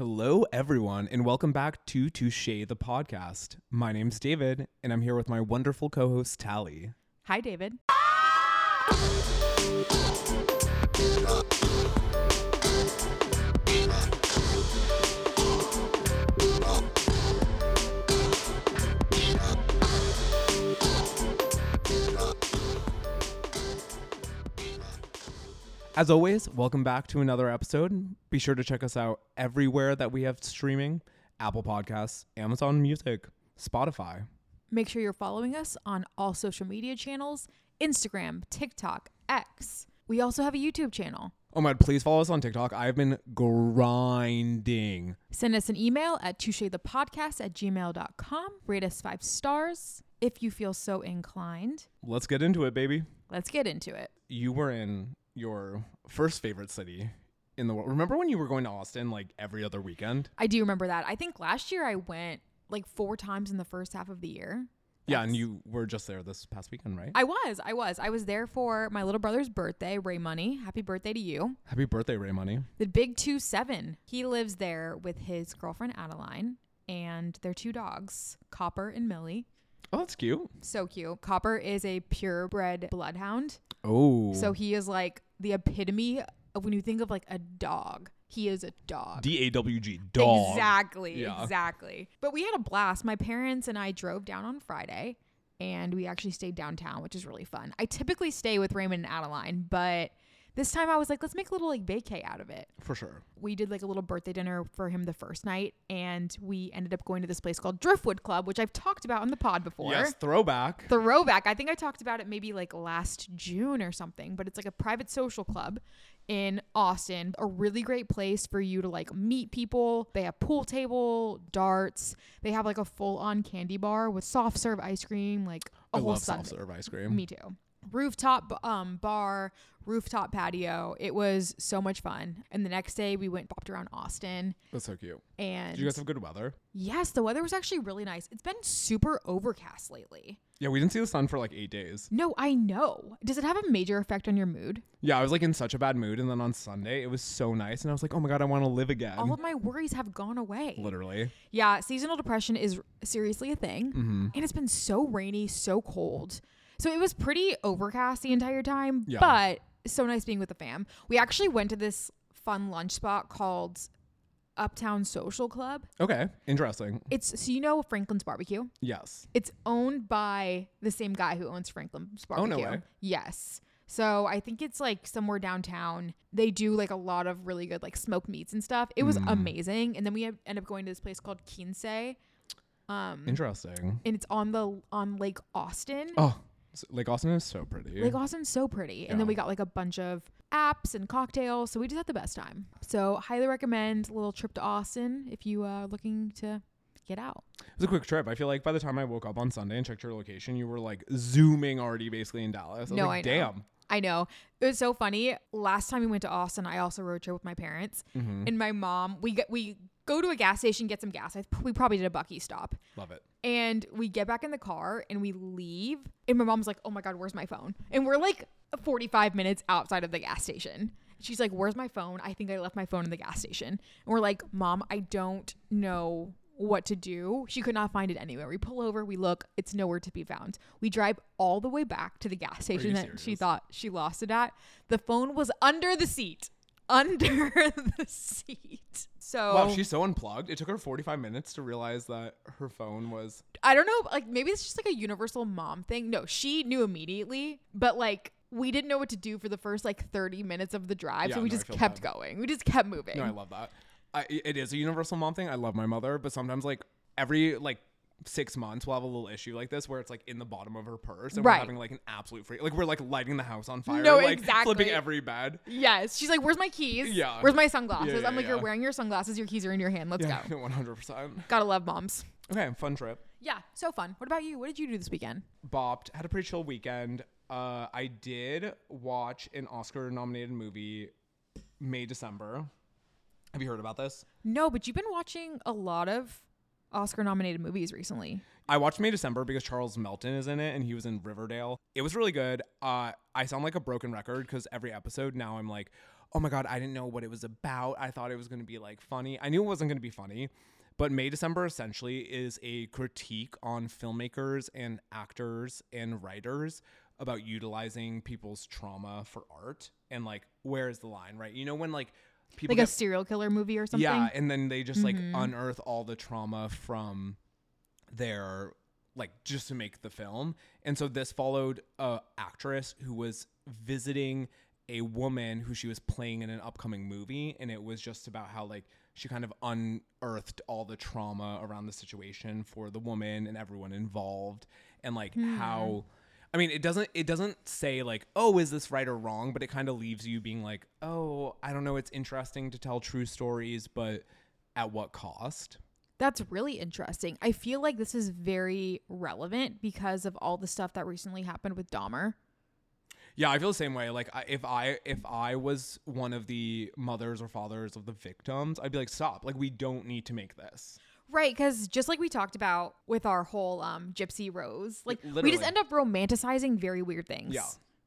Hello, everyone, and welcome back to Touche the podcast. My name's David, and I'm here with my wonderful co host, Tally. Hi, David. As always, welcome back to another episode. Be sure to check us out everywhere that we have streaming Apple Podcasts, Amazon Music, Spotify. Make sure you're following us on all social media channels Instagram, TikTok, X. We also have a YouTube channel. Oh my, please follow us on TikTok. I've been grinding. Send us an email at touchethepodcast at gmail.com. Rate us five stars if you feel so inclined. Let's get into it, baby. Let's get into it. You were in your first favorite city in the world. Remember when you were going to Austin like every other weekend? I do remember that. I think last year I went like four times in the first half of the year. Yeah, and you were just there this past weekend, right? I was. I was. I was there for my little brother's birthday, Ray Money. Happy birthday to you. Happy birthday, Ray Money. The Big Two Seven. He lives there with his girlfriend Adeline and their two dogs, Copper and Millie. Oh, that's cute. So cute. Copper is a purebred bloodhound. Oh. So he is like the epitome of when you think of like a dog. He is a dog. D A W G dog. Exactly. Yeah. Exactly. But we had a blast. My parents and I drove down on Friday and we actually stayed downtown, which is really fun. I typically stay with Raymond and Adeline, but this time I was like, let's make a little like vacay out of it. For sure. We did like a little birthday dinner for him the first night and we ended up going to this place called Driftwood Club, which I've talked about on the pod before. Yes, throwback. Throwback. I think I talked about it maybe like last June or something, but it's like a private social club in Austin. A really great place for you to like meet people. They have pool table, darts. They have like a full on candy bar with soft serve ice cream, like a I whole love Sunday. self serve ice cream. Me too. Rooftop um bar, rooftop patio. It was so much fun. And the next day we went bopped around Austin That's so cute. and Did you guys have good weather? yes, the weather was actually really nice. It's been super overcast lately. Yeah, we didn't see the sun for like eight days. No, I know. Does it have a major effect on your mood? Yeah, I was like in such a bad mood, and then on Sunday it was so nice, and I was like, oh my god, I want to live again. All of my worries have gone away. Literally. Yeah, seasonal depression is seriously a thing. Mm-hmm. And it's been so rainy, so cold. So it was pretty overcast the entire time, Yeah. but so nice being with the fam. We actually went to this fun lunch spot called Uptown Social Club. Okay, interesting. It's so you know Franklin's Barbecue. Yes. It's owned by the same guy who owns Franklin's Barbecue. Oh, no way. Yes. So I think it's like somewhere downtown. They do like a lot of really good like smoked meats and stuff. It was Mm. amazing. And then we end up going to this place called Quince. Um Interesting. and it's on the on Lake Austin. Oh, Lake Austin is so pretty. Lake Austin's so pretty. And then we got like a bunch of apps and cocktails. So we just had the best time. So highly recommend a little trip to Austin if you are looking to get out. It was a quick trip. I feel like by the time I woke up on Sunday and checked your location, you were like zooming already basically in Dallas. I was No, like, I know. damn. I know. It was so funny. Last time we went to Austin, I also road trip with my parents Mm-hmm. and my mom. We get we go to a gas station, get some gas. I, we probably did a Buc-ee's stop. Love it. And we get back in the car and we leave. And my mom's like, "Oh my god, where's my phone?" And we're like 45 minutes outside of the gas station. She's like, "Where's my phone? I think I left my phone in the gas station." And we're like, "Mom, I don't know what to do." She could not find it anywhere. We pull over, we look, it's nowhere to be found. We drive all the way back to the gas station that she thought she lost it at. The phone was under the seat. Under the seat. So Wow, she's so unplugged. It took her 45 minutes to realize that her phone was. I don't know, like maybe it's just like a universal mom thing. No, she knew immediately, but like we didn't know what to do for the first like 30 minutes of the drive, Yeah, so we no, I just feel kept bad. going. We just kept moving. No, I love that. I, it is a universal mom thing. I love my mother, but sometimes like every like six months we'll have a little issue like this where it's like in the bottom of her purse and Right. we're having like an absolute freak. Like we're like lighting the house on fire. No, like exactly. flipping every bed. yes, she's like, "Where's my keys? Yeah. Where's my sunglasses?" yeah, I'm like, yeah. "You're wearing your sunglasses. Your keys are in your hand. Let's yeah, go." 100%. Gotta love moms. Okay, fun trip. Yeah, so fun. What about you? What did you do this weekend? bopped had a pretty chill weekend uh i did watch an oscar nominated movie may december have you heard about this No, but you've been watching a lot of Oscar nominated movies recently. I watched May December because Charles Melton is in it and he was in Riverdale. It was really good. Uh, I sound like a broken record because every episode now I'm like, oh my god, I didn't know what it was about. I thought it was going to be like funny. I knew it wasn't going to be funny. But May December essentially is a critique on filmmakers and actors and writers about utilizing people's trauma for art and like where is the line, right? You know when like people Like a serial killer movie or something. yeah, and then they just like Mhm. unearth all the trauma from their like just to make the film. And so this followed a actress who was visiting a woman who she was playing in an upcoming movie and it was just about how like she kind of unearthed all the trauma around the situation for the woman and everyone involved and like how I mean, it doesn't it doesn't say like, "Oh, is this right or wrong?" but it kind of leaves you being like, "Oh, I don't know, it's interesting to tell true stories, but at what cost?" That's really interesting. I feel like this is very relevant because of all the stuff that recently happened with Dahmer. Yeah, I feel the same way. Like I, if I if I was one of the mothers or fathers of the victims, I'd be like, "Stop. Like we don't need to make this." Right, because just like we talked about with our whole um, Gypsy Rose, like we just end up romanticizing very weird things. Yeah.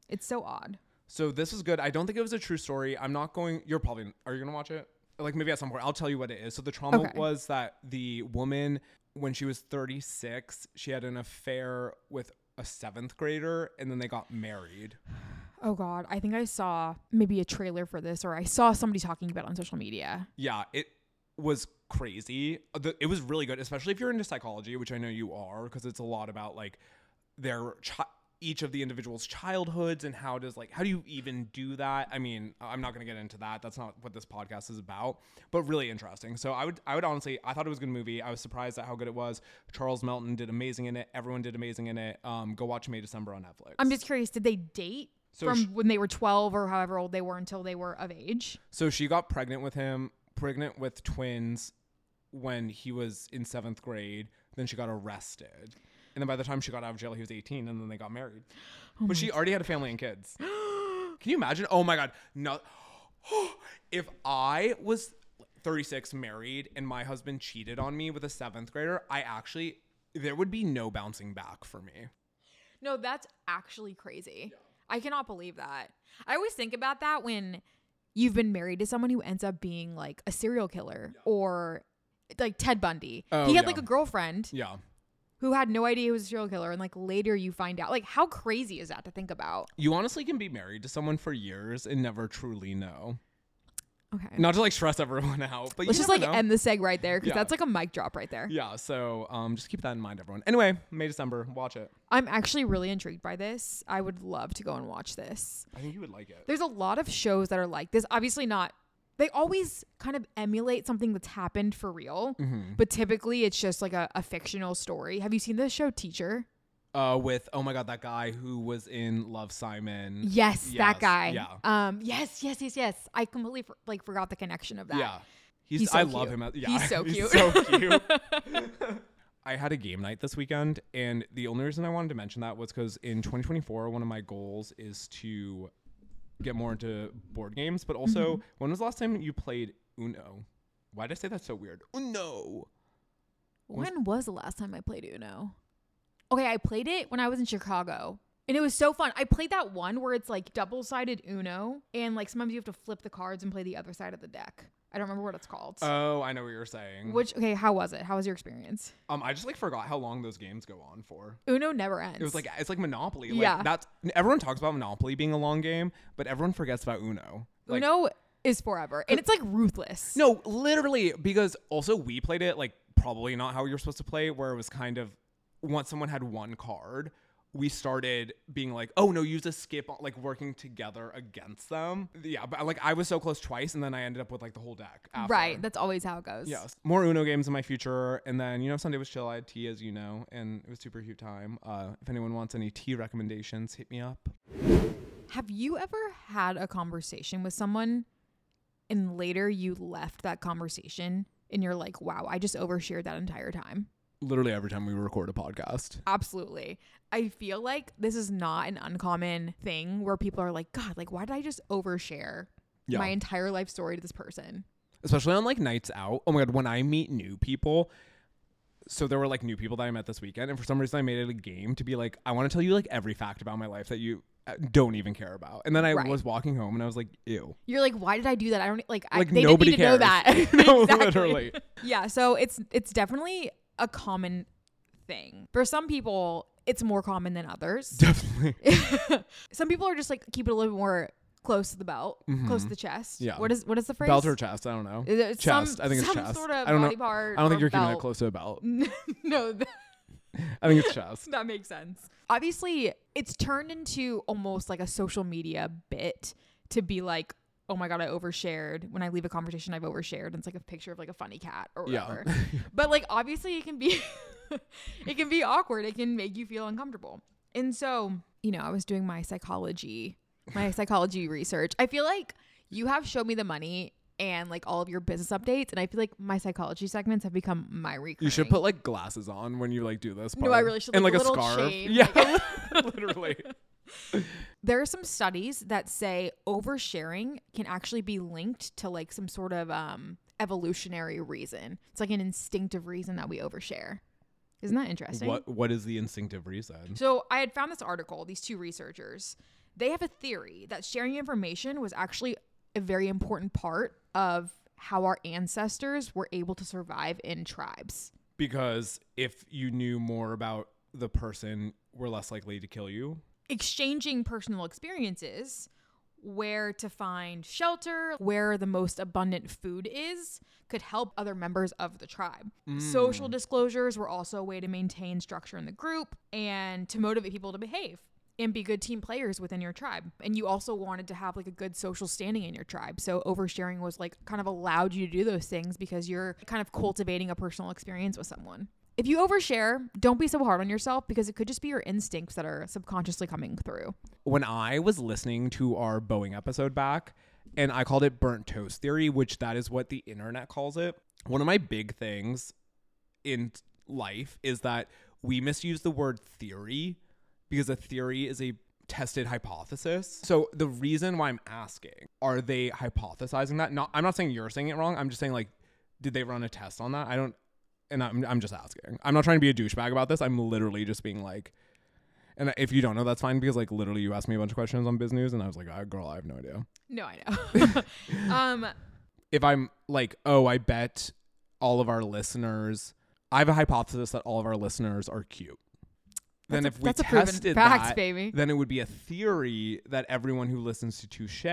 It's so odd. So this is good. I don't think it was a true story. I'm not going. You're probably. Are you gonna watch it? Like maybe at some point. I'll tell you what it is. So the trauma Okay. was that the woman, when she was 36, she had an affair with a seventh grader, and then they got married. Oh God, I think I saw maybe a trailer for this, or I saw somebody talking about it on social media. Yeah, it was crazy. The, it was really good, especially if you're into psychology, which I know you are, because it's a lot about like their chi- each of the individual's childhoods and how does like how do you even do that? I mean, I'm not going to get into that. That's not what this podcast is about, but really interesting. So I would I would honestly I thought it was a good movie. I was surprised at how good it was. Charles Melton did amazing in it. Everyone did amazing in it. Um, go watch May December on Netflix. I'm just curious, did they date So from sh- when they were 12 or however old they were until they were of age? So she got pregnant with him, pregnant with twins when he was in seventh grade. Then she got arrested. And then by the time she got out of jail, he was 18, and then they got married. Oh but she already had a family and kids. Can you imagine? Oh my God. No. if I was 36, married, and my husband cheated on me with a seventh grader, I actually, there would be no bouncing back for me. No, that's actually crazy. I cannot believe that. I always think about that when you've been married to someone who ends up being like a serial killer or like Ted Bundy. Oh, he had yeah. like a girlfriend Yeah. who had no idea he was a serial killer and like later you find out. Like how crazy is that to think about? You honestly can be married to someone for years and never truly know. Okay. Not to like stress everyone out, but Let's you just like know. end the seg right there because Yeah. that's like a mic drop right there. Yeah, so um, just keep that in mind, everyone. Anyway, May December, watch it. I'm actually really intrigued by this. I would love to go and watch this. I think you would like it. There's a lot of shows that are like this. Obviously, not. They always kind of emulate something that's happened for real, Mm-hmm. but typically it's just like a, a fictional story. Have you seen the show Teacher? Uh, with oh my god, that guy who was in Love Simon. Yes, Yes, that guy. yeah. Um. Yes. Yes. Yes. Yes. I completely for, like forgot the connection of that. Yeah, he's. He's so I love him. Yeah, He's so cute. so cute. I had a game night this weekend, and the only reason I wanted to mention that was because in 2024, one of my goals is to get more into board games. But also, Mm-hmm. when was the last time you played Uno? Why did I say that so weird? Uno. Was- When was the last time I played Uno? Okay, I played it when I was in Chicago. And it was so fun. I played that one where it's like double sided Uno, and like sometimes you have to flip the cards and play the other side of the deck. I don't remember what it's called. Oh, I know what you're saying. Which okay, how was it? How was your experience? Um, I just like forgot how long those games go on for. Uno never ends. It was like it's like Monopoly. Like, Yeah. that's everyone talks about Monopoly being a long game, but everyone forgets about Uno. Like, Uno is forever, and it's like ruthless. No, literally, because also we played it like probably not how you're supposed to play, where it was kind of once someone had one card, we started being like, oh no, use a skip, like working together against them. Yeah, but like I was so close twice, and then I ended up with like the whole deck. After. right. That's always how it goes. Yes. More Uno games in my future. And then, you know, Sunday was chill. I had tea, as you know, and it was super cute time. Uh, if anyone wants any tea recommendations, hit me up. Have you ever had a conversation with someone, and later you left that conversation, and you're like, "Wow, I just overshared that entire time." Literally every time we record a podcast. Absolutely. I feel like this is not an uncommon thing where people are like, God, like, why did I just overshare Yeah. my entire life story to this person? especially on like nights out. Oh my god, when I meet new people. So there were like new people that I met this weekend, and for some reason I made it a game to be like, I want to tell you like every fact about my life that you uh, don't even care about. And then I Right. was walking home and I was like, ew. You're like, why did I do that? I don't like. I, Like, they nobody didn't need to know cares. that. No, Exactly. literally. Yeah. So it's it's definitely a common thing for some people. It's more common than others. Definitely. some people are just like keep it a little bit more close to the belt, mm-hmm. close to the chest. Yeah. What is what is the phrase? Belt or chest? I don't know. It some- chest. I think it's some chest. Sort of I don't know- body part. I don't think you're keeping it close to a belt. no, th- I think it's chest. that makes sense. Obviously, it's turned into almost like a social media bit to be like, oh my god, I overshared. When I leave a conversation, I've overshared. And it's like a picture of like a funny cat or Yeah. whatever. but like obviously, it can be, it can be awkward. It can make you feel uncomfortable. And so, you know, I was doing my psychology, my psychology research. I feel like you have showed me the money. And like all of your business updates, and I feel like my psychology segments have become my recurring. You should put like glasses on when you like do this. No, I really should, And like, like a a scarf. Yeah, literally. There are some studies that say oversharing can actually be linked to like some sort of um evolutionary reason. It's like an instinctive reason that we overshare. Isn't that interesting? What What is the instinctive reason? So I had found this article, these two researchers, they have a theory that sharing information was actually a very important part of how our ancestors were able to survive in tribes. Because if you knew more about the person, we're less likely to kill you. Exchanging personal experiences, where to find shelter, where the most abundant food is, could help other members of the tribe. Social mm. disclosures were also a way to maintain structure in the group and to motivate people to behave and be good team players within your tribe. And you also wanted to have like a good social standing in your tribe. So oversharing was like kind of allowed you to do those things because you're kind of cultivating a personal experience with someone. If you overshare, don't be so hard on yourself because it could just be your instincts that are subconsciously coming through. When I was listening to our Boeing episode back, and I called it burnt toast theory, which that is what the internet calls it. One of my big things in life is that we misuse the word theory because a theory is a tested hypothesis. So the reason why I'm asking, are they hypothesizing that? Not I'm not saying you're saying it wrong. I'm just saying like did they run a test on that? I don't and I'm I'm just asking. I'm not trying to be a douchebag about this. I'm literally just being like and if you don't know, that's fine because like literally you asked me a bunch of questions on biz news and I was like, ah, girl, I have no idea. No, I know. um, If I'm like, oh, I bet all of our listeners, I have a hypothesis that all of our listeners are cute. Then that's if a, we a tested facts, that, baby. then it would be a theory that everyone who listens to Touche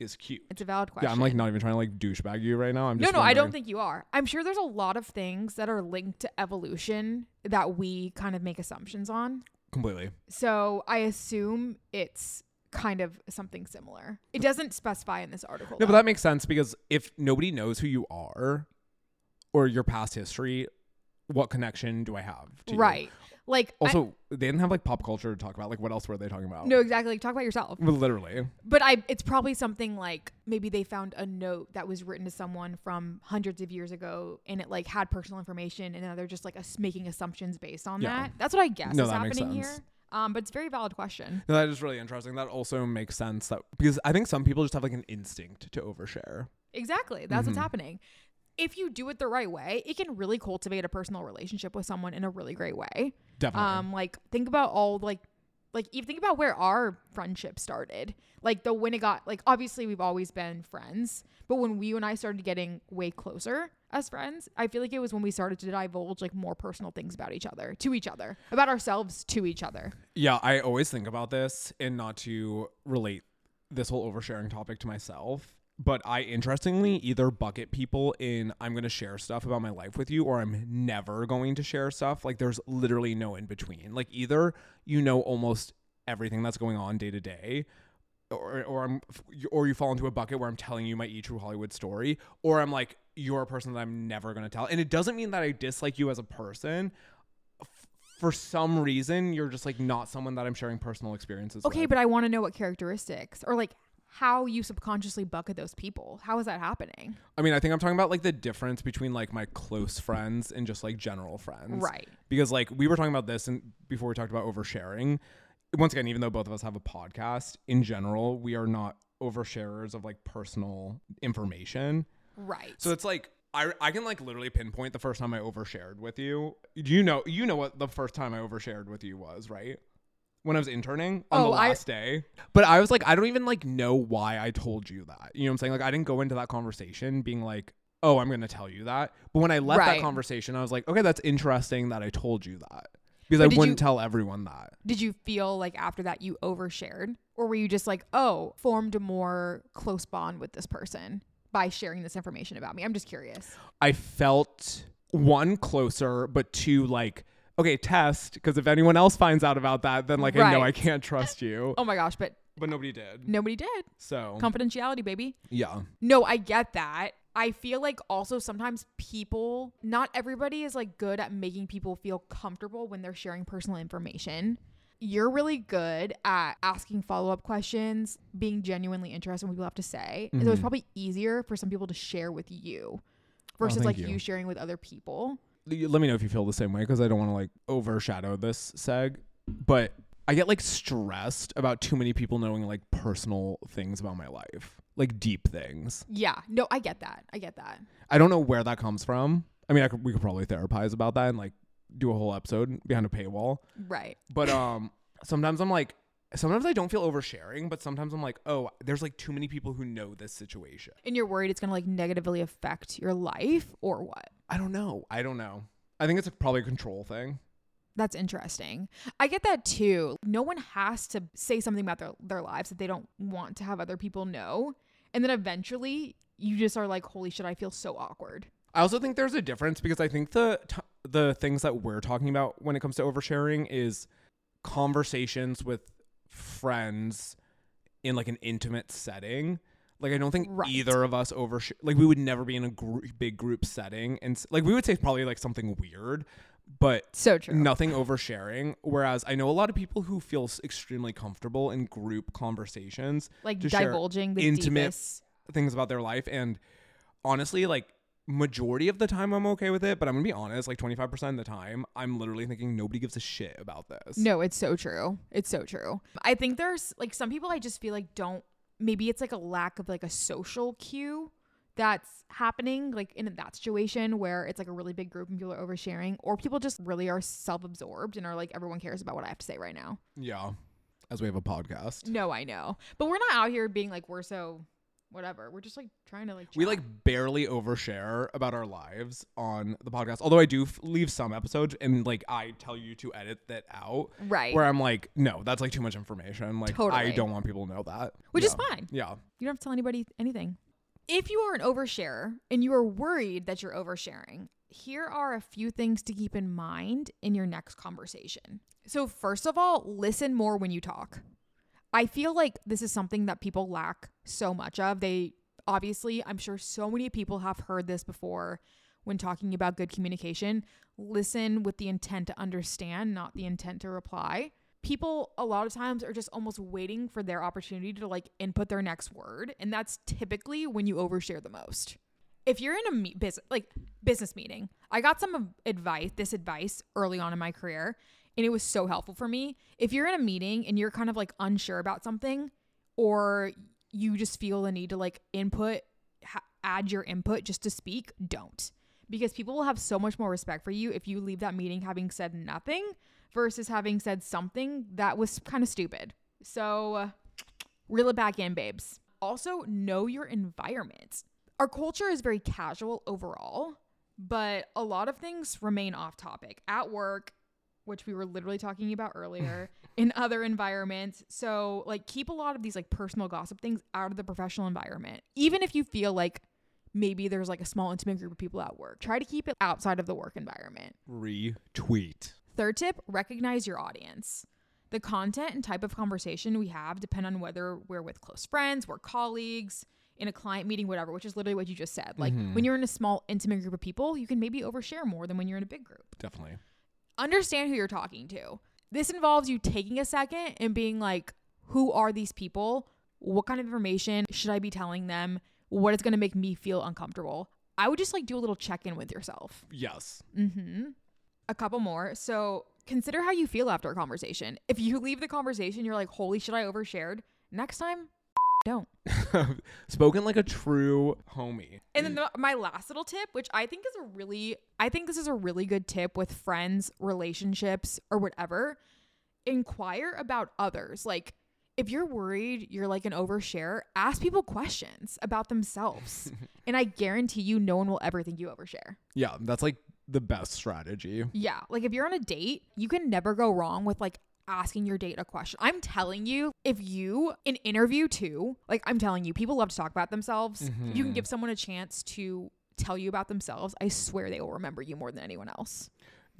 is cute. It's a valid question. Yeah, I'm like not even trying to like douchebag you right now. I'm no, just no, I don't wondering- think you are. I'm sure there's a lot of things that are linked to evolution that we kind of make assumptions on. completely. So I assume it's kind of something similar. It doesn't specify in this article. No, but though. that makes sense because if nobody knows who you are or your past history, what connection do I have to you? right. Like I- Also, they didn't have like pop culture to talk about. Like, what else were they talking about? no, exactly. Like, talk about yourself. Literally. But I, it's probably something like maybe they found a note that was written to someone from hundreds of years ago, and it like had personal information, and now they're just like making assumptions based on Yeah. that. That's what I guess No, is happening here. Um, but it's a very valid question. No, that is really interesting. That also makes sense. That because I think some people just have like an instinct to overshare. Exactly. That's Mhm. what's happening. If you do it the right way, it can really cultivate a personal relationship with someone in a really great way. Definitely. Um, like think about all like like you think about where our friendship started. Like the when it got like obviously we've always been friends, but when we and I started getting way closer as friends, I feel like it was when we started to divulge like more personal things about each other, to each other, about ourselves to each other. yeah, I always think about this and not to relate this whole oversharing topic to myself. But I interestingly either bucket people in I'm going to share stuff about my life with you or I'm never going to share stuff. Like there's literally no in between. Like either you know almost everything that's going on day to day or or I'm or you fall into a bucket where I'm telling you my E True Hollywood story or I'm like you're a person that I'm never going to tell. And it doesn't mean that I dislike you as a person. For some reason, you're just like not someone that I'm sharing personal experiences Okay, with. but I want to know what characteristics or like how you subconsciously bucket those people. How is that happening? I mean, I think I'm talking about like the difference between like my close friends and just like general friends. Right. Because like we were talking about this and before we talked about oversharing. Once again, even though both of us have a podcast, in general, we are not oversharers of like personal information. Right. So it's like I, I can like literally pinpoint the first time I overshared with you. You know you know what the first time I overshared with you was, right? When I was interning on Oh, the I- last day. But I was like, I don't even like know why I told you that. You know what I'm saying? Like I didn't go into that conversation being like, oh, I'm gonna tell you that. But when I left Right. that conversation, I was like, okay, that's interesting that I told you that. Because But I did wouldn't you- tell everyone that. Did you feel like after that you overshared? Or were you just like, oh, formed a more close bond with this person by sharing this information about me? I'm just curious. I felt one closer, but two like, okay, test. Because if anyone else finds out about that, then like I know I Right. can't trust you. Oh my gosh, but But nobody did. nobody did. So Confidentiality, baby. yeah. No, I get that. I feel like also sometimes people, not everybody is like good at making people feel comfortable when they're sharing personal information. You're really good at asking follow up questions, being genuinely interested in what people have to say. So it's Mhm. probably easier for some people to share with you Oh, versus thank like you. you sharing with other people. Let me know if you feel the same way because I don't want to like overshadow this seg. But I get like stressed about too many people knowing like personal things about my life, like deep things. Yeah. No, I get that. I get that. I don't know where that comes from. I mean, I could, we could probably therapize about that and like do a whole episode behind a paywall. Right. But um, sometimes I'm like, sometimes I don't feel oversharing, but sometimes I'm like, oh, there's like too many people who know this situation. And you're worried it's going to like negatively affect your life or what? I don't know. I don't know. I think it's a, probably a control thing. That's interesting. I get that too. No one has to say something about their, their lives that they don't want to have other people know. And then eventually you just are like, holy shit, I feel so awkward. I also think there's a difference because I think the t- the things that we're talking about when it comes to oversharing is conversations with friends in like an intimate setting. Like I don't think Right. either of us overshare. Like we would never be in a gr- big group setting, and like we would say probably like something weird, but So true. nothing oversharing. Whereas I know a lot of people who feel extremely comfortable in group conversations like divulging the intimate deepest. things about their life and honestly like majority of the time I'm okay with it but I'm gonna be honest like 25% of the time I'm literally thinking nobody gives a shit about this No, it's so true. It's so true. I think there's like some people I just feel like don't maybe it's like a lack of like a social cue that's happening like in that situation where it's like a really big group and people are oversharing or people just really are self-absorbed and are like everyone cares about what I have to say right now. yeah as we have a podcast No, I know. But we're not out here being like we're so whatever. We're just like trying to like we chat. like barely overshare about our lives on the podcast although I do f- leave some episodes and like I tell you to edit that out right. where I'm like no that's like too much information like I don't want people to know that Which is fine. yeah You don't have to tell anybody anything. If you are an oversharer and you are worried that you're oversharing, here are a few things to keep in mind in your next conversation. So, first of all, listen more when you talk. I feel like this is something that people lack so much of. They obviously, I'm sure so many people have heard this before when talking about good communication. Listen with the intent to understand, not the intent to reply. People a lot of times are just almost waiting for their opportunity to like input their next word, and that's typically when you overshare the most. If you're in a me- business like business meeting, I got some advice, this advice early on in my career, and it was so helpful for me. If you're in a meeting and you're kind of like unsure about something or you just feel the need to like input ha- add your input just to speak, don't. Because people will have so much more respect for you if you leave that meeting having said nothing versus having said something that was kind of stupid. So, reel it back in, babes. Also, know your environment. Our culture is very casual overall, but a lot of things remain off topic at work, which we were literally talking about earlier, in other environments. So, like, keep a lot of these like personal gossip things out of the professional environment. Even if you feel like maybe there's like a small intimate group of people at work, try to keep it outside of the work environment. retweet Third tip recognize your audience. The content and type of conversation we have depend on whether we're with close friends, we're colleagues, in a client meeting, whatever, which is literally what you just said. Like Mhm. when you're in a small, intimate group of people, you can maybe overshare more than when you're in a big group. definitely Understand who you're talking to. This involves you taking a second and being like, who are these people? What kind of information should I be telling them? What is going to make me feel uncomfortable? I would just like do a little check in with yourself. yes Mm-hmm. A couple more. So consider how you feel after a conversation. If you leave the conversation, you're like, holy shit, I overshared. Next time, don't. spoken like a true homie And then the, my last little tip, which I think is a really, I think this is a really good tip with friends, relationships, or whatever, inquire about others. Like if you're worried you're like an overshare, ask people questions about themselves. and I guarantee you no one will ever think you overshare. Yeah, that's like the best strategy. Yeah. Like if you're on a date, you can never go wrong with like asking your date a question. I'm telling you, if you in interview too, like I'm telling you, people love to talk about themselves. If you can Mhm. give someone a chance to tell you about themselves, I swear they will remember you more than anyone else.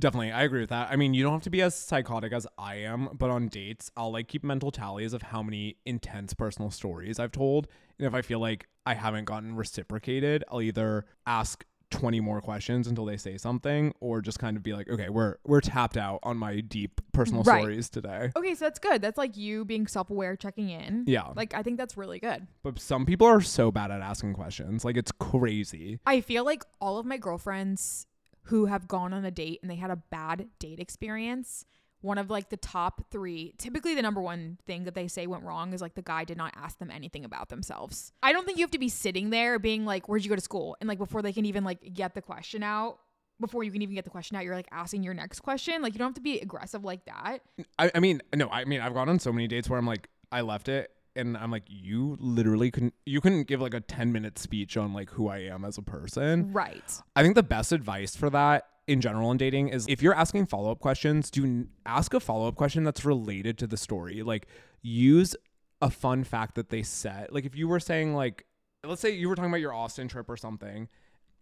Definitely, I agree with that. I mean, you don't have to be as psychotic as I am, but on dates, I'll like keep mental tallies of how many intense personal stories I've told. And if I feel like I haven't gotten reciprocated, I'll either ask 20 more questions until they say something or just kind of be like, "Okay, we're we're tapped out on my deep personal Right. stories today." Okay, so that's good. That's like you being self-aware, checking in. Yeah. Like I think that's really good. But some people are so bad at asking questions. Like it's crazy. I feel like all of my girlfriends who have gone on a date and they had a bad date experience, one of like the top three, typically the number one thing that they say went wrong is like the guy did not ask them anything about themselves. I don't think you have to be sitting there being like, Where'd you go to school? And like before they can even like get the question out, before you can even get the question out, you're like asking your next question. Like you don't have to be aggressive like that. I, I mean, no, I mean, I've gone on so many dates where I'm like, I left it and I'm like, you literally couldn't, you couldn't give like a 10 minute speech on like who I am as a person. Right. I think the best advice for that in general in dating is if you're asking follow up questions, do ask a follow up question that's related to the story. Like, use a fun fact that they said. Like, if you were saying, like, let's say you were talking about your Austin trip or something.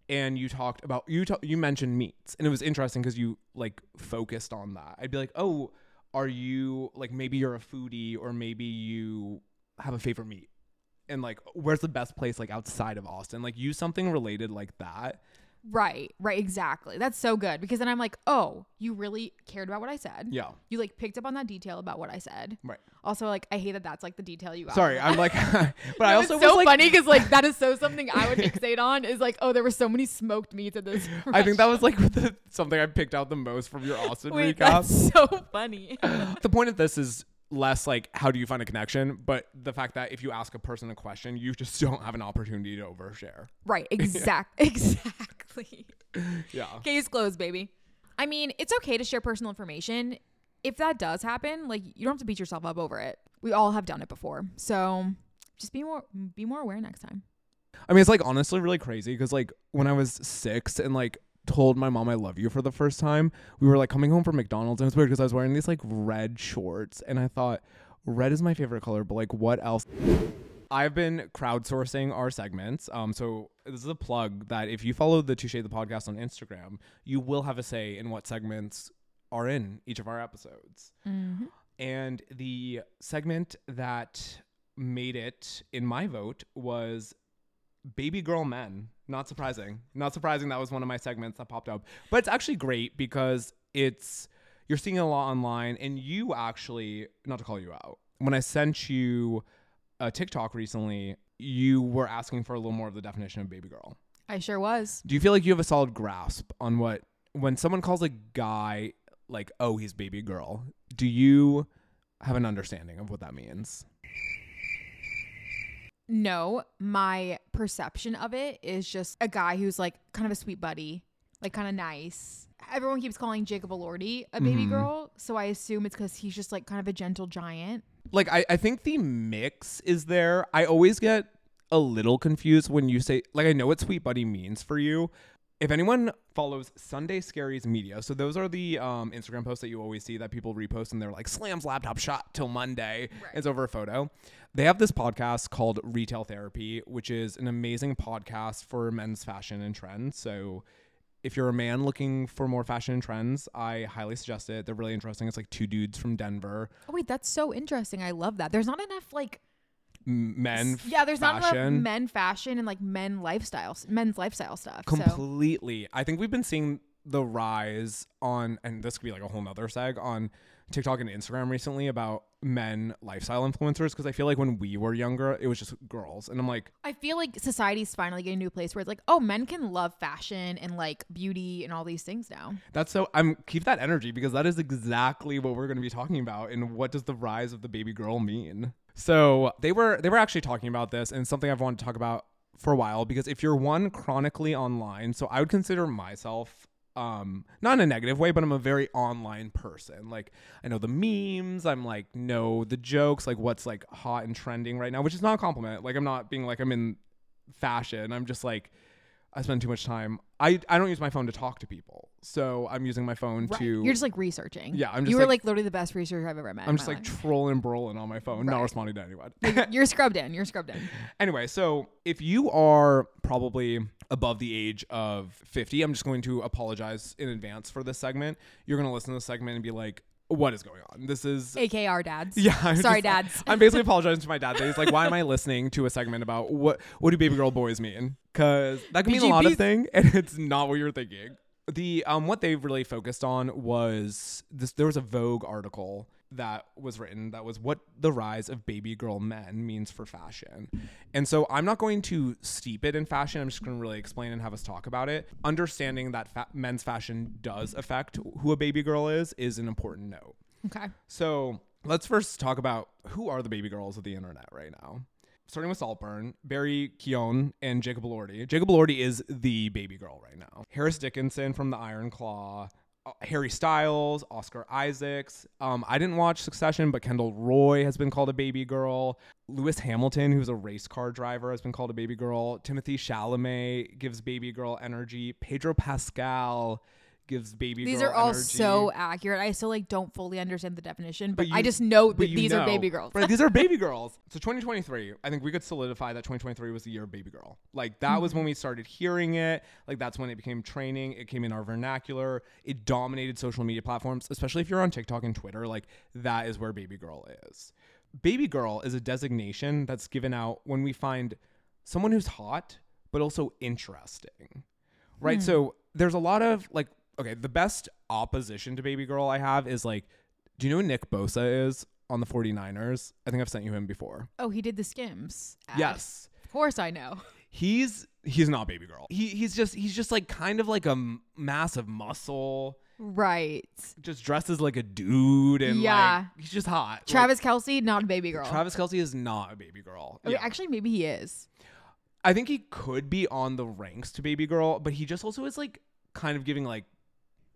And you talked about you ta- you mentioned meats and it was interesting because you like focused on that. I'd be like, oh, are you like maybe you're a foodie or maybe you have a favorite meat and like where's the best place like outside of Austin? Like use something related like that. Right. Right. Exactly. That's so good because then I'm like, oh, you really cared about what I said. Yeah. You like picked up on that detail about what I said. Right. Also, like I hate that that's like the detail you got. Sorry, I'm like, but I also it's so like, funny because like that is so something I would fixate on is like, oh, there were so many smoked meats at this. I think that was like the, something I picked out the most from your Austin Wait, recap. that's so funny. the point of this is less like how do you find a connection, but the fact that if you ask a person a question, you just don't have an opportunity to overshare. right. Exact. Exactly. Yeah. Case closed, baby. I mean, it's okay to share personal information. If that does happen, like you don't have to beat yourself up over it. We all have done it before. So just be more be more aware next time. I mean, it's like honestly really crazy because like when I was six and like told my mom I love you for the first time, we were like coming home from McDonald's and it's weird because I was wearing these like red shorts and I thought red is my favorite color, but like what else? I've been crowdsourcing our segments. Um, so this is a plug that if you follow the Touche the podcast on Instagram, you will have a say in what segments are in each of our episodes. Mm-hmm. And the segment that made it in my vote was Baby Girl Men. Not surprising. Not surprising that was one of my segments that popped up. But it's actually great because it's you're seeing a lot online and you actually not to call you out. When I sent you a TikTok recently, you were asking for a little more of the definition of baby girl. I sure was. Do you feel like you have a solid grasp on what when someone calls a guy like, "Oh, he's baby girl"? Do you have an understanding of what that means? No, my perception of it is just a guy who's like kind of a sweet buddy, like kind of nice. Everyone keeps calling Jacob Elordi a baby Mhm. girl, so I assume it's because he's just like kind of a gentle giant. Like, I, I think the mix is there. I always get a little confused when you say, like, I know what sweet buddy means for you. If anyone follows Sunday Scaries Media, so those are the um, Instagram posts that you always see that people repost and they're like, slams laptop shot till Monday. Right. It's over a photo. They have this podcast called Retail Therapy, which is an amazing podcast for men's fashion and trends. So if you're a man looking for more fashion and trends, I highly suggest it. They're really interesting. It's like two dudes from Denver, Oh wait, that's so interesting. I love that. There's not enough like men. s- yeah, there's not enough men fashion and like men lifestyle, men's lifestyle stuff. So completely. I think we've been seeing the rise on, and this could be like a whole nother seg on TikTok and Instagram recently about men lifestyle influencers. Cause I feel like when we were younger, it was just girls. And I'm like, I feel like society's finally getting to a place where it's like, oh, men can love fashion and like beauty and all these things now. that's so, I'm keep that energy because that is exactly what we're going to be talking about. And what does the rise of the baby girl mean? So they were, they were actually talking about this and something I've wanted to talk about for a while because if you're one chronically online, so I would consider myself um not in a negative way, but I'm a very online person. Like I know the memes, I'm like know the jokes, like what's like hot and trending right now, which is not a compliment. Like I'm not being like I'm in fashion. I'm just like I spend too much time. I I don't use my phone to talk to people. So I'm using my phone Right. to You're just like researching. Yeah, I'm just you were like- like literally the best researcher I've ever met. I'm just like life. trolling brolling on my phone, not responding to anyone. You're scrubbed in. You're scrubbed in. Anyway, so if you are probably above the age of 50, I'm just going to apologize in advance for this segment. You're going to listen to this segment and be like, what is going on? This is. AKR dads. Yeah, I'm Sorry, just- dads. I'm basically apologizing to my dad. That he's like, why am I listening to a segment about what what do baby girl boys mean? Because that can mean a lot of things, and it's not what you're thinking. The um, what they really focused on was this. There was a Vogue article that was written that was what the rise of baby girl men means for fashion. And so I'm not going to steep it in fashion. I'm just going to really explain and have us talk about it. Understanding that fa- men's fashion does affect who a baby girl is is an important note. Okay. So let's first talk about who are the baby girls of the internet right now. Starting with Saltburn, Barry Keoghan, and Jacob Elordi. Jacob Elordi is the baby girl right now. Harris Dickinson from the Iron Claw, uh, Harry Styles, Oscar Isaacs. Um, I didn't watch Succession, but Kendall Roy has been called a baby girl. Lewis Hamilton, who's a race car driver, has been called a baby girl. Timothée Chalamet gives baby girl energy. Pedro Pascal gives baby These are all energy. so accurate. I still like don't fully understand the definition, but, But I just know that you these are baby girls. Right, these are baby girls. So 2023, I think we could solidify that 2023 was the year of baby girl. Like that was when Mm-hmm. we started hearing it. Like that's when it became training. It came in our vernacular. It dominated social media platforms, especially if you're on TikTok and Twitter. Like that is where baby girl is. Baby girl is a designation that's given out when we find someone who's hot but also interesting. Right? So there's a lot of like okay, the best opposition to baby girl I have is like do you know who Nick Bosa is on the 49ers? I think I've sent you him before. oh, he did the Skims. ad. Yes. Of course I know. He's he's not baby girl. He he's just he's just like kind of like a m- massive muscle, Right. just dresses like a dude and Yeah. like he's just hot. Travis Kelce, not a baby girl. Travis Kelce is not a baby girl. Okay, Yeah. Actually, maybe he is. I think he could be on the ranks to baby girl, but he just also is like kind of giving like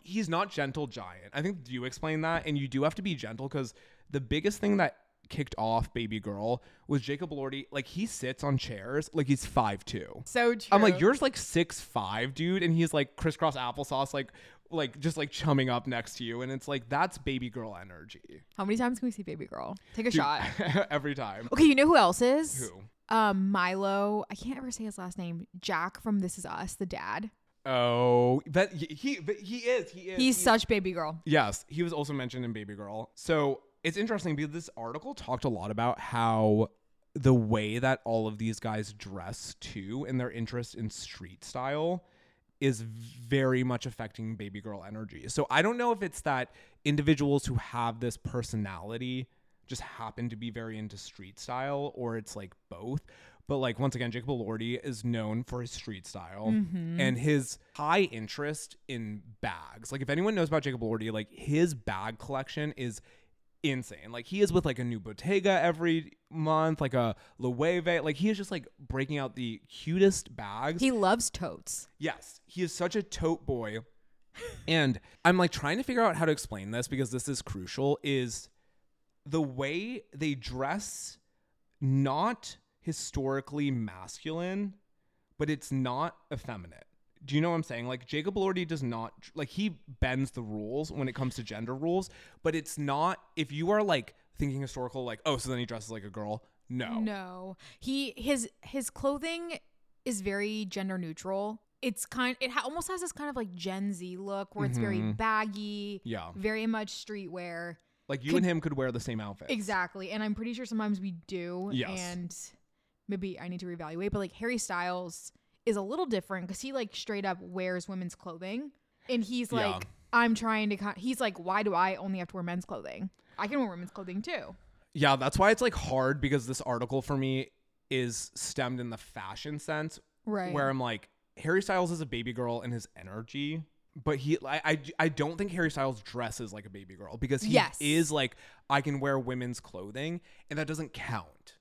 he's not gentle giant. I think you explain that, and you do have to be gentle because the biggest thing that kicked off baby girl was Jacob Elordi. Like he sits on chairs like he's five two. So true. I'm like, you're like six five, dude, and he's like crisscross applesauce, like like just like chumming up next to you, and it's like that's baby girl energy. How many times can we see baby girl? Take a Dude, shot. every time. Okay, you know who else is? Who? Um, Milo. I can't ever say his last name. Jack from This Is Us, the dad. Oh, but he, he but he is he is He's such baby girl. Yes, he was also mentioned in Baby Girl. So it's interesting because this article talked a lot about how the way that all of these guys dress too and their interest in street style is very much affecting baby girl energy. So I don't know if it's that individuals who have this personality just happen to be very into street style or it's like both. But like once again, Jacob Elordi is known for his street style mm-hmm. and his high interest in bags. Like if anyone knows about Jacob Elordi, like his bag collection is insane. Like he is with like a new Bottega every month, like a Loewe. Like he is just like breaking out the cutest bags. He loves totes. Yes, he is such a tote boy. and I'm like trying to figure out how to explain this because this is crucial is the way they dress not historically masculine, but it's not effeminate. Do you know what I'm saying? Like Jacob Elordi does not like he bends the rules when it comes to gender rules, but it's not if you are like thinking historical like oh so then he dresses like a girl. No. No. He his his clothing is very gender neutral. It's kind it ha- almost has this kind of like Gen Z look where it's very Mhm. baggy, Yeah. very much streetwear. Like you Could- and him could wear the same outfit. Exactly. And I'm pretty sure sometimes we do. Yes. And maybe I need to reevaluate. But like Harry Styles is a little different because he like straight up wears women's clothing. And he's Yeah. like, I'm trying to, con-. he's like, why do I only have to wear men's clothing? I can wear women's clothing too. Yeah, that's why it's like hard because this article for me is stemmed in the fashion sense Right. where I'm like Harry Styles is a baby girl in his energy, but he I, I I don't think Harry Styles dresses like a baby girl because he Yes. is like I can wear women's clothing and that doesn't count.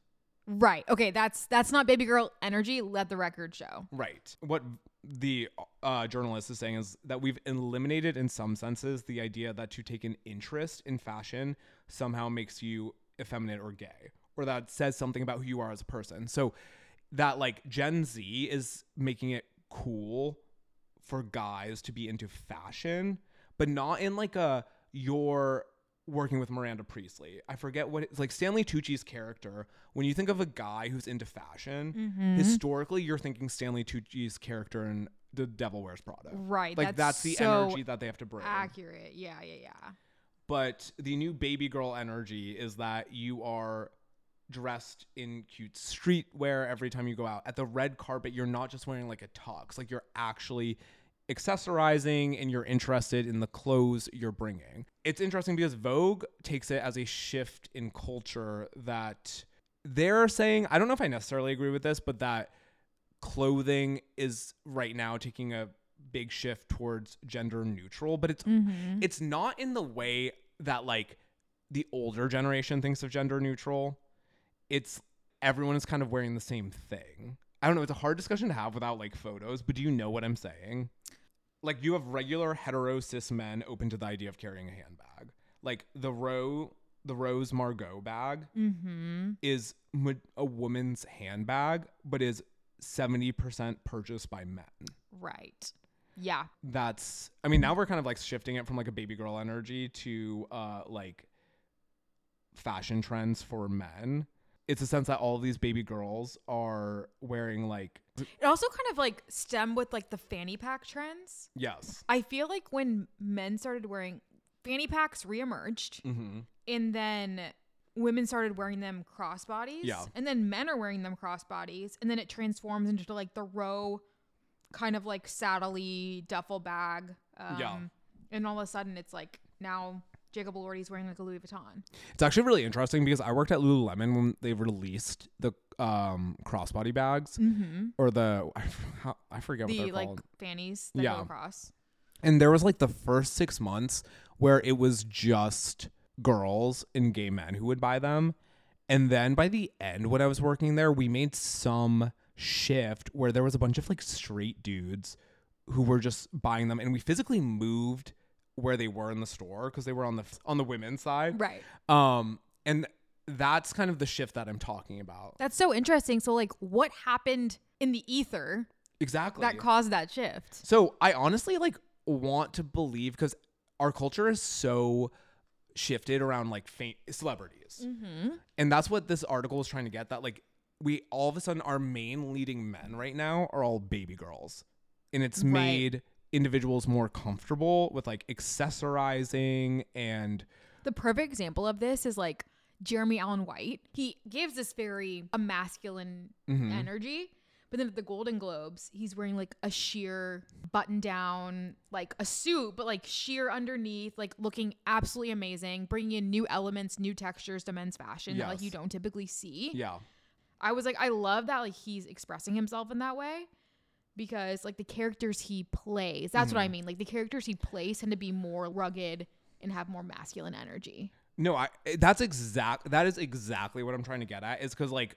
Right. Okay, that's that's not baby girl energy, let the record show. Right. What the uh, journalist is saying is that we've eliminated, in some senses, the idea that to take an interest in fashion somehow makes you effeminate or gay, or that says something about who you are as a person. So that like Gen Z is making it cool for guys to be into fashion, but not in like a you're working with Miranda Priestly. I forget what it's like Stanley Tucci's character. When you think of a guy who's into fashion, Mm-hmm. historically you're thinking Stanley Tucci's character in The Devil Wears Prada. Right. Like that's, the so energy that they have to bring. accurate. Yeah, yeah, yeah. But the new baby girl energy is that you are dressed in cute streetwear every time you go out. At the red carpet, you're not just wearing like a tux, like you're actually accessorizing and you're interested in the clothes you're bringing. It's interesting because Vogue takes it as a shift in culture that they're saying, I don't know if I necessarily agree with this, but that clothing is right now taking a big shift towards gender neutral, but it's Mm-hmm. it's not in the way that like the older generation thinks of gender neutral. It's everyone is kind of wearing the same thing. I don't know, it's a hard discussion to have without like photos, but do you know what I'm saying? Like you have regular hetero cis men open to the idea of carrying a handbag. Like the row the Row's Margaux bag Mm-hmm. is a woman's handbag, but is 70% purchased by men Right. Yeah. that's i mean now we're kind of like shifting it from like a baby girl energy to uh like fashion trends for men it's a sense that all of these baby girls are wearing like It also kind of like stem with like the fanny pack trends. yes I feel like when men started wearing fanny packs reemerged mm-hmm. and then women started wearing them crossbodies. Yeah. And then men are wearing them crossbodies. And then it transforms into like the row kind of like saddle-y duffel bag. Um, Yeah. And all of a sudden it's like now Jacob Elordi's wearing like a Louis Vuitton. it's actually really interesting because i worked at lululemon when they released the um crossbody bags Mm-hmm. or the I, how- I forget what The they're like called fannies that Yeah. go across. And there was like the first six months where it was just girls and gay men who would buy them. And then by the end, when I was working there, we made some shift where there was a bunch of like straight dudes who were just buying them, and we physically moved where they were in the store because they were on the on the women's side. Right. Um, and that's kind of the shift that I'm talking about. That's so interesting. So like what happened in the ether Exactly. that caused that shift? So I honestly like want to believe because our culture is so shifted around like faint celebrities, Mm-hmm. and that's what this article is trying to get. That like we all of a sudden our main leading men right now are all baby girls, and it's Right. made individuals more comfortable with like accessorizing and The perfect example of this is like Jeremy Allen White. He gives this very a masculine Mhm. energy. But then at the Golden Globes, he's wearing like a sheer button down, like a suit, but like sheer underneath, like looking absolutely amazing, bringing in new elements, new textures to men's fashion that like you don't typically see. yeah, I was like, I love that like he's expressing himself in that way because like the characters he plays, that's what I mm-hmm. mean. Like the characters he plays tend to be more rugged and have more masculine energy. No, I eh, that's exact that is exactly what I'm trying to get at. Is because like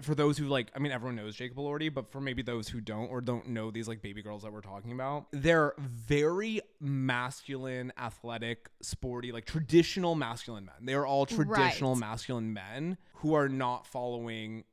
for those who like I mean everyone knows Jacob Elordi, but for maybe those who don't or don't know these like baby girls that we're talking about, they're very masculine, athletic, sporty, like traditional masculine men. They are all traditional Right. masculine men who are not following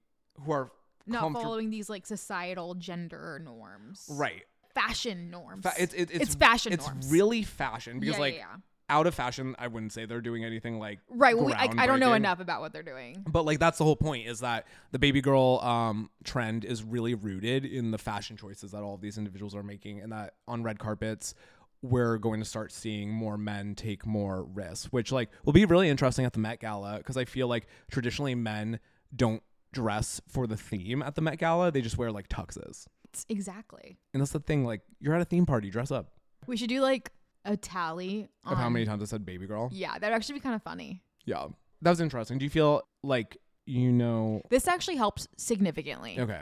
who are Not comfort- following these like societal gender norms. right. Fashion norms. Fa- it's, it, it's It's fashion It's norms. really fashion because Yeah, like yeah, yeah. out of fashion, I wouldn't say they're doing anything like Right. Well, we, I, I don't know enough about what they're doing. But like that's the whole point is that the baby girl um trend is really rooted in the fashion choices that all of these individuals are making and that on red carpets we're going to start seeing more men take more risks, which like will be really interesting at the Met Gala because I feel like traditionally men don't dress for the theme at the Met Gala. They just wear like tuxes. Exactly. And that's the thing, like you're at a theme party, dress up. We should do like a tally Of how many times I said baby girl. Yeah, that'd actually be kind of funny. Yeah. That was interesting. Do you feel like you know This actually helps significantly. Okay.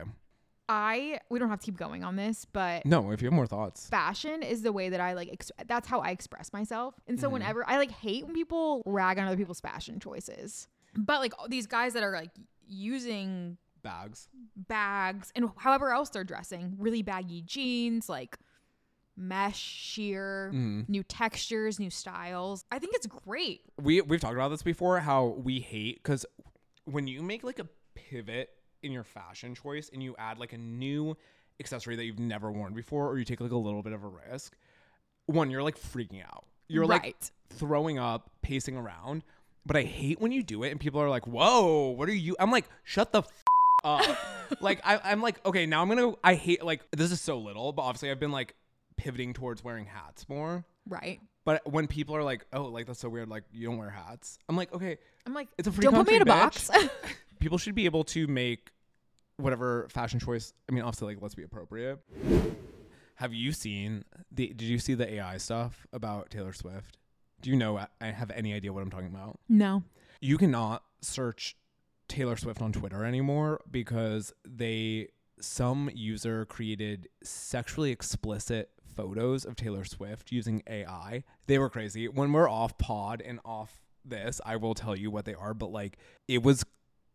I we don't have to keep going on this, but No, if you have more thoughts. fashion is the way that I like. Ex- that's how I express myself. And so Mhm. whenever I like hate when people rag on other people's fashion choices, but like these guys that are like using Bags. bags and however else they're dressing, really baggy jeans, like mesh sheer, Mhm. new textures, new styles. I think it's great. we we've talked about this before how we hate because when you make like a pivot in your fashion choice and you add like a new accessory that you've never worn before or you take like a little bit of a risk one you're like freaking out you're like throwing up pacing around but i hate when you do it and people are like whoa what are you i'm like shut the f- up like I, i'm like okay now i'm gonna i hate like this is so little but obviously i've been like pivoting towards wearing hats more right. but when people are like, "Oh, like that's so weird," like you don't wear hats, I'm like, okay, I'm like, It's a free don't put me in a country, box. people should be able to make whatever fashion choice. I mean, obviously, like let's be appropriate. Have you seen the? Did you see the AI stuff about Taylor Swift? Do you know? I have any idea what I'm talking about. no. You cannot search Taylor Swift on Twitter anymore because they some user created sexually explicit photos of Taylor Swift using AI. They were crazy. When we're off pod and off this, I will tell you what they are, but like it was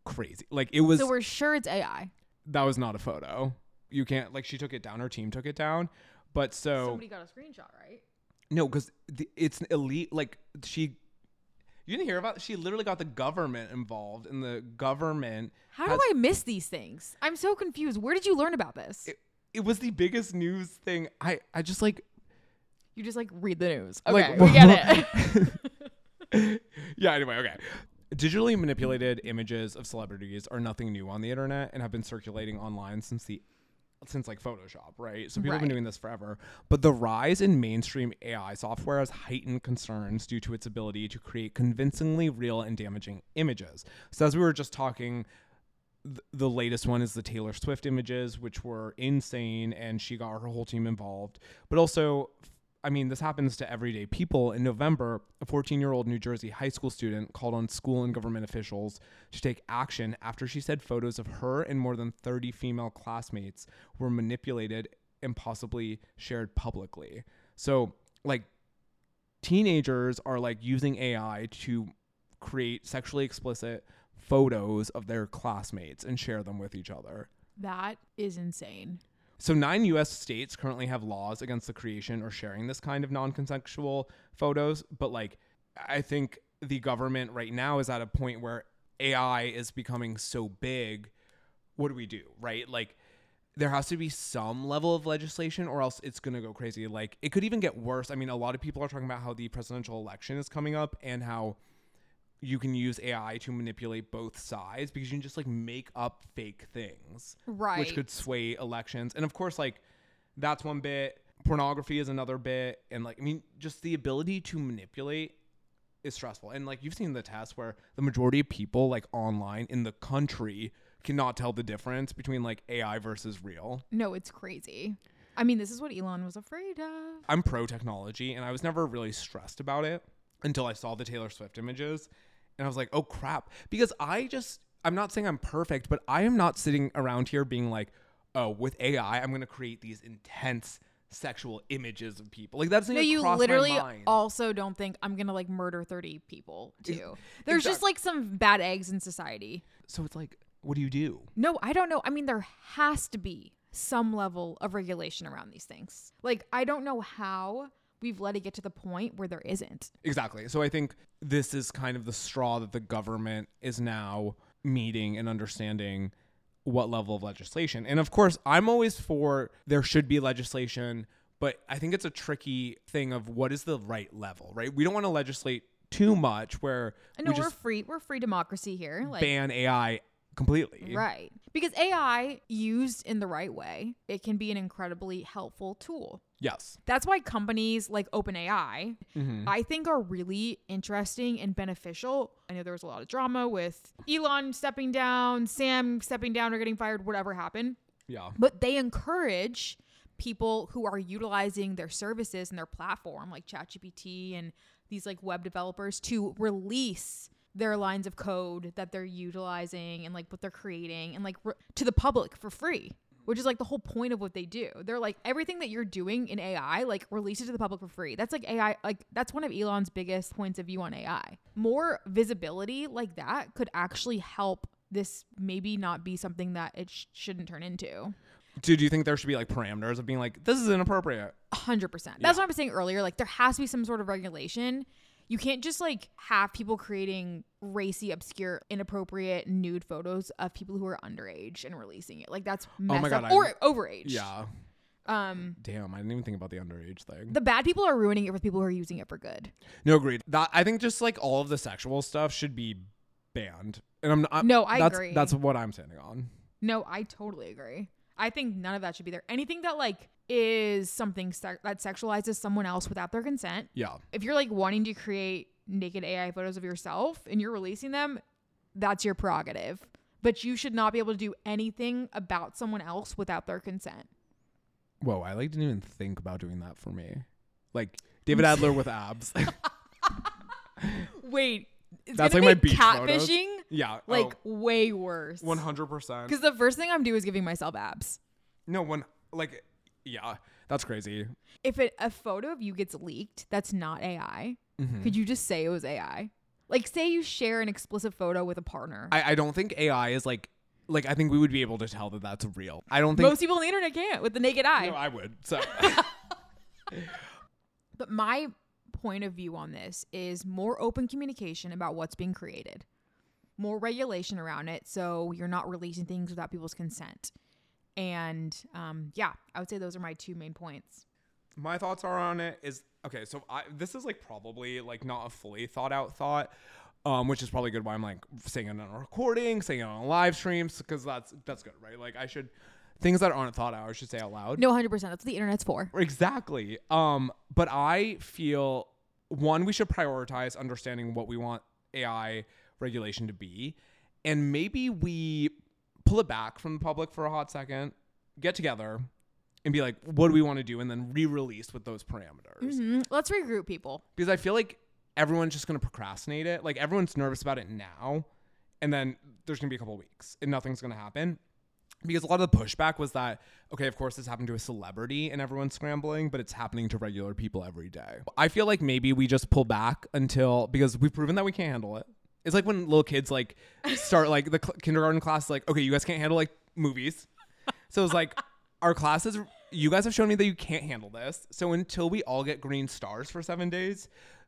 crazy. Like it was So we're sure it's AI. that was not a photo. You can't like she took it down, her team took it down. But so Somebody got a screenshot, right? No, because it's elite. Like she, you didn't hear about. She literally got the government involved, and the government. How has- do I miss these things? I'm so confused. Where did you learn about this? It, it was the biggest news thing. I I just like you just like read the news. Like, Okay, we get it. yeah. Anyway, okay. Digitally manipulated images of celebrities are nothing new on the internet and have been circulating online since the since like Photoshop, right? So people have been doing this forever. But the rise in mainstream AI software has heightened concerns due to its ability to create convincingly real and damaging images. So as we were just talking, th- the latest one is the Taylor Swift images, which were insane, and she got her whole team involved. But also, I mean, this happens to everyday people. In November, a 14 year old New Jersey high school student called on school and government officials to take action after she said photos of her and more than 30 female classmates were manipulated and possibly shared publicly. So, like, teenagers are like using AI to create sexually explicit photos of their classmates and share them with each other. that is insane. So, nine US states currently have laws against the creation or sharing this kind of non consensual photos. But, like, I think the government right now is at a point where AI is becoming so big. What do we do, right? Like, there has to be some level of legislation or else it's going to go crazy. Like, it could even get worse. I mean, a lot of people are talking about how the presidential election is coming up and how you can use AI to manipulate both sides because you can just like make up fake things Right. which could sway elections. And of course, like that's one bit. Pornography is another bit, and like I mean, just the ability to manipulate is stressful. And like you've seen the test where the majority of people like online in the country cannot tell the difference between like AI versus real. no, it's crazy. I mean, this is what Elon was afraid of. I'm pro technology, and I was never really stressed about it until I saw the Taylor Swift images, and I was like, oh crap, because I just I'm not saying I'm perfect, but I am not sitting around here being like, oh, with AI, I'm gonna create these intense sexual images of people. Like that's No, you literally also don't think I'm gonna like murder 30 people too. There's just like some bad eggs in society. so it's like, what do you do? No, I don't know. I mean, there has to be some level of regulation around these things. Like, I don't know how we've let it get to the point where there isn't. Exactly. So I think this is kind of the straw that the government is now meeting and understanding what level of legislation. And of course, I'm always for there should be legislation, but I think it's a tricky thing of what is the right level, right? We don't want to legislate too much where I know we we're free. We're free democracy here. Like, ban AI completely. right? Because AI used in the right way, it can be an incredibly helpful tool. Yes. That's why companies like OpenAI, Mhm. I think, are really interesting and beneficial. I know there was a lot of drama with Elon stepping down, Sam stepping down or getting fired, whatever happened. Yeah. But they encourage people who are utilizing their services and their platform, like ChatGPT and these like web developers, to release their lines of code that they're utilizing and like what they're creating and like re- to the public for free which is like the whole point of what they do. They're like everything that you're doing in AI, like release it to the public for free. That's like AI, like that's one of Elon's biggest points of view on AI. More visibility like that could actually help this maybe not be something that it sh- shouldn't turn into. Do, do you think there should be like parameters of being like this is inappropriate? A hundred percent. Yeah. That's what I was saying earlier. Like there has to be some sort of regulation. You can't just like have people creating racy, obscure, inappropriate nude photos of people who are underage and releasing it. Like that's messed Oh my God, up. I- or overage. Yeah. Um, Damn, I didn't even think about the underage thing. the bad people are ruining it for people who are using it for good. No, agreed. That I think just like all of the sexual stuff should be banned. And I'm not. No, I that's, agree. That's what I'm standing on. No, I totally agree. I think none of that should be there. Anything that like is something se- that sexualizes someone else without their consent. Yeah. If you're like wanting to create naked AI photos of yourself and you're releasing them, that's your prerogative. But you should not be able to do anything about someone else without their consent. Whoa, I like didn't even think about doing that for me. Like David Adler with abs. Wait, it's That's like my be beach photos. catfishing. yeah. Oh. Like way worse. One hundred percent. Because the first thing I'm doing is giving myself abs. No one like yeah, that's crazy. If it, a photo of you gets leaked, that's not AI. Mhm. Could you just say it was AI? Like, say you share an explicit photo with a partner. I, I don't think AI is like like I think we would be able to tell that that's real. I don't think Most people on the internet can't with the naked eye. no, I would. So But my point of view on this is more open communication about what's being created, more regulation around it, so you're not releasing things without people's consent. And um, yeah, I would say those are my two main points. my thoughts are on it is okay so I, this is like probably like not a fully thought out thought um, which is probably good why i'm like saying it on a recording saying it on live streams because that's that's good right like i should things that aren't thought out i should say out loud No, 100%. That's what the internet's for. exactly um but i feel one we should prioritize understanding what we want ai regulation to be and maybe we pull it back from the public for a hot second get together and be like what do we want to do and then re-release with those parameters Mhm. Let's regroup people. because I feel like everyone's just gonna procrastinate it. Like everyone's nervous about it now, and then there's gonna be a couple weeks and nothing's gonna happen. Because a lot of the pushback was that okay, of course this happened to a celebrity and everyone's scrambling, but it's happening to regular people every day. I feel like maybe we just pull back until because we've proven that we can't handle it. It's like when little kids like start like the cl- kindergarten class, like okay, you guys can't handle like movies. So it's like our classes, you guys have shown me that you can't handle this. So until we all get green stars for seven days,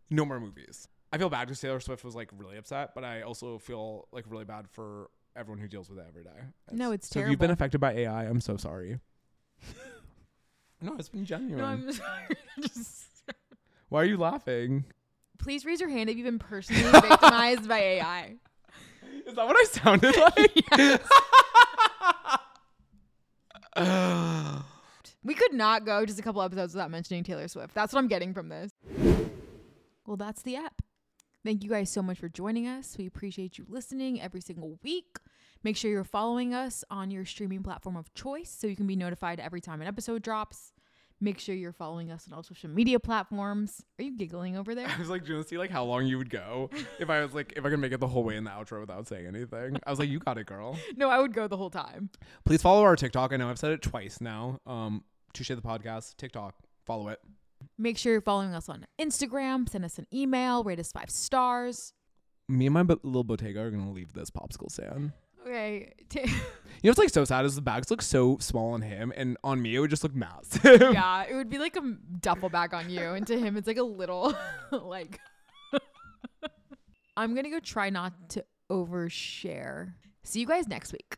no more movies. I feel bad because Taylor Swift was like really upset, but I also feel like really bad for everyone who deals with it every day. No, it's so if you've been affected by AI, I'm so sorry. no, it's been genuine. No, I'm sorry. Just Why are you laughing? Please raise your hand if you've been personally victimized by AI. Is that what I sounded like? We could not go just a couple episodes without mentioning Taylor Swift. That's what I'm getting from this. Well, that's the app. Thank you guys so much for joining us. We appreciate you listening every single week. Make sure you're following us on your streaming platform of choice so you can be notified every time an episode drops. Make sure you're following us on all social media platforms. Are you giggling over there? I was like, trying to see like how long you would go if I was like if I could make it the whole way in the outro without saying anything. I was like, you got it, girl. no, I would go the whole time. Please follow our TikTok. I know I've said it twice now. Um, Touche the podcast TikTok. Follow it. Make sure you're following us on Instagram. Send us an email. Rate us five stars. Me and my bo- little Bottega are gonna leave this popsicle stand. Okay. Ta- You know what's like so sad is the bags look so small on him, and on me it would just look massive. yeah, it would be like a duffel bag on you, and to him, it's like a little like. I'm gonna go try not to overshare. See you guys next week.